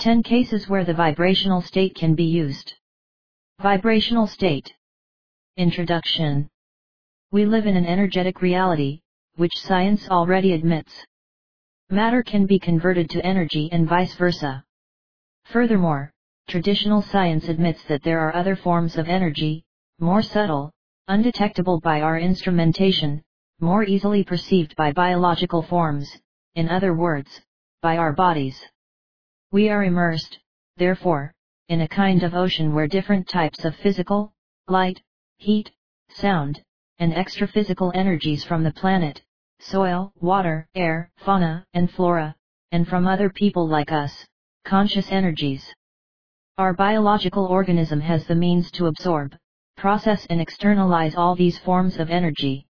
10 cases where the vibrational state can be used. Vibrational state. Introduction. We live in an energetic reality, which science already admits. Matter can be converted to energy and vice versa. Furthermore, traditional science admits that there are other forms of energy, more subtle, undetectable by our instrumentation, more easily perceived by biological forms, in other words, by our bodies. We are immersed, therefore, in a kind of ocean where different types of physical, light, heat, sound, and extra-physical energies from the planet, soil, water, air, fauna, and flora, and from other people like us, conscious energies. Our biological organism has the means to absorb, process and externalize all these forms of energy.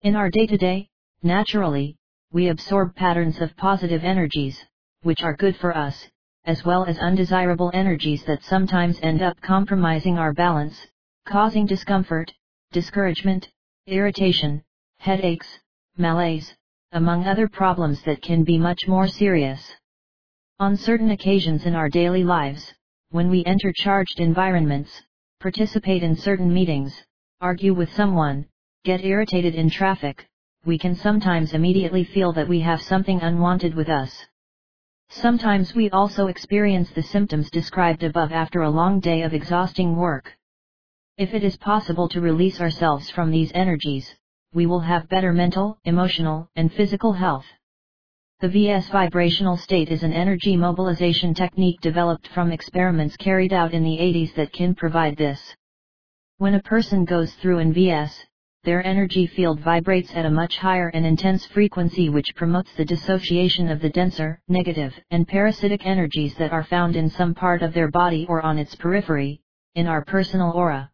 In our day-to-day, naturally, we absorb patterns of positive energies, which are good for us, as well as undesirable energies that sometimes end up compromising our balance, causing discomfort, discouragement, irritation, headaches, malaise, among other problems that can be much more serious. On certain occasions in our daily lives, when we enter charged environments, participate in certain meetings, argue with someone, get irritated in traffic, we can sometimes immediately feel that we have something unwanted with us. Sometimes we also experience the symptoms described above after a long day of exhausting work. If it is possible to release ourselves from these energies, we will have better mental, emotional, and physical health. The VS vibrational state is an energy mobilization technique developed from experiments carried out in the 80s that can provide this. When a person goes through an VS, their energy field vibrates at a much higher and intense frequency which promotes the dissociation of the denser, negative, and parasitic energies that are found in some part of their body or on its periphery, in our personal aura.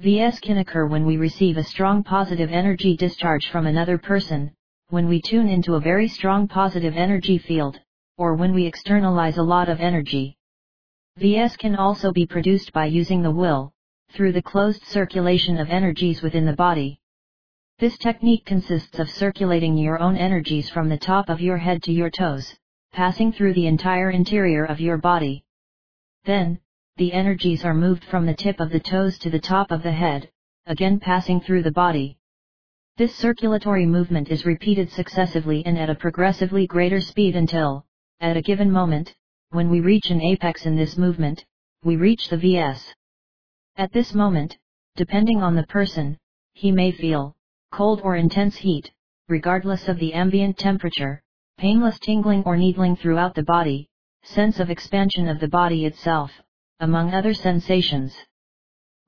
VS can occur when we receive a strong positive energy discharge from another person, when we tune into a very strong positive energy field, or when we externalize a lot of energy. VS can also be produced by using the will, through the closed circulation of energies within the body. This technique consists of circulating your own energies from the top of your head to your toes, passing through the entire interior of your body. Then, the energies are moved from the tip of the toes to the top of the head, again passing through the body. This circulatory movement is repeated successively and at a progressively greater speed until, at a given moment, when we reach an apex in this movement, we reach the VS. At this moment, depending on the person, he may feel cold or intense heat, regardless of the ambient temperature, painless tingling or needling throughout the body, sense of expansion of the body itself, among other sensations.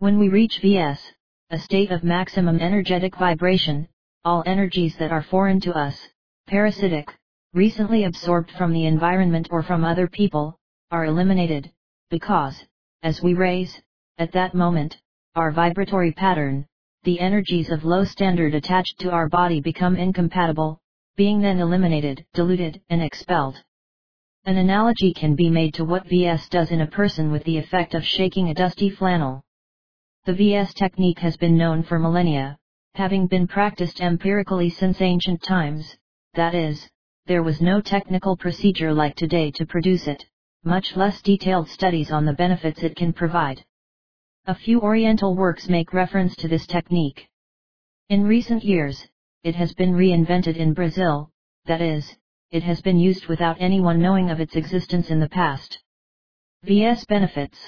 When we reach VS, a state of maximum energetic vibration, all energies that are foreign to us, parasitic, recently absorbed from the environment or from other people, are eliminated, because, as we raise, at that moment, our vibratory pattern, the energies of low standard attached to our body become incompatible, being then eliminated, diluted, and expelled. An analogy can be made to what VS does in a person with the effect of shaking a dusty flannel. The VS technique has been known for millennia, having been practiced empirically since ancient times, that is, there was no technical procedure like today to produce it, much less detailed studies on the benefits it can provide. A few Oriental works make reference to this technique. In recent years, it has been reinvented in Brazil, that is, it has been used without anyone knowing of its existence in the past. VS Benefits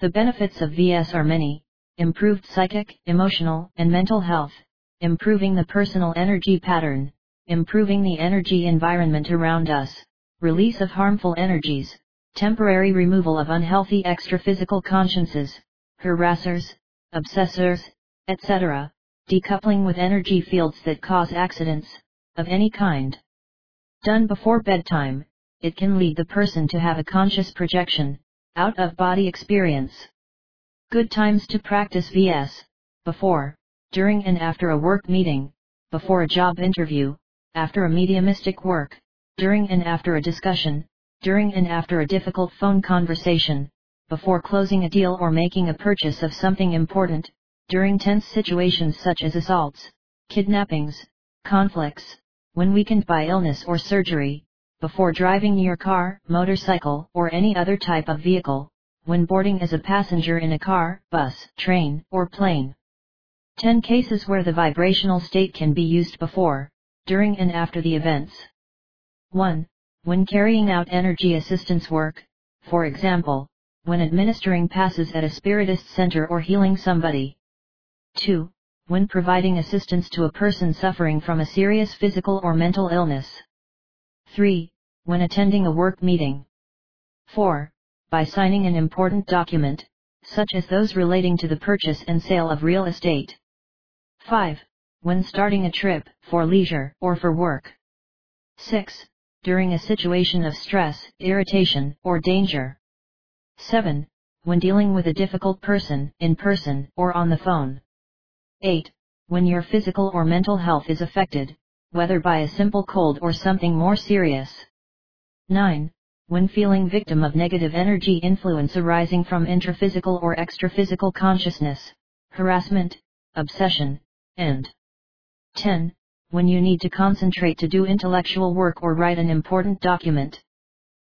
The benefits of VS are many, improved psychic, emotional, and mental health, improving the personal energy pattern, improving the energy environment around us, release of harmful energies, temporary removal of unhealthy extra-physical consciences, harassers, obsessors, etc., decoupling with energy fields that cause accidents, of any kind. Done before bedtime, it can lead the person to have a conscious projection, out of body experience. Good times to practice VS, before, during and after a work meeting, before a job interview, after a mediumistic work, during and after a discussion, during and after a difficult phone conversation, before closing a deal or making a purchase of something important, during tense situations such as assaults, kidnappings, conflicts, when weakened by illness or surgery, before driving your car, motorcycle, or any other type of vehicle, when boarding as a passenger in a car, bus, train, or plane. 10 cases where the vibrational state can be used before, during and after the events. 1. When carrying out energy assistance work, for example, when administering passes at a spiritist center or healing somebody. 2. When providing assistance to a person suffering from a serious physical or mental illness. 3. When attending a work meeting. 4. By signing an important document, such as those relating to the purchase and sale of real estate. 5. When starting a trip, for leisure, or for work. 6. During a situation of stress, irritation, or danger. 7. When dealing with a difficult person, in person, or on the phone. 8. When your physical or mental health is affected, whether by a simple cold or something more serious. 9. When feeling victim of negative energy influence arising from intraphysical or extraphysical consciousness, harassment, obsession, and 10. When you need to concentrate to do intellectual work or write an important document.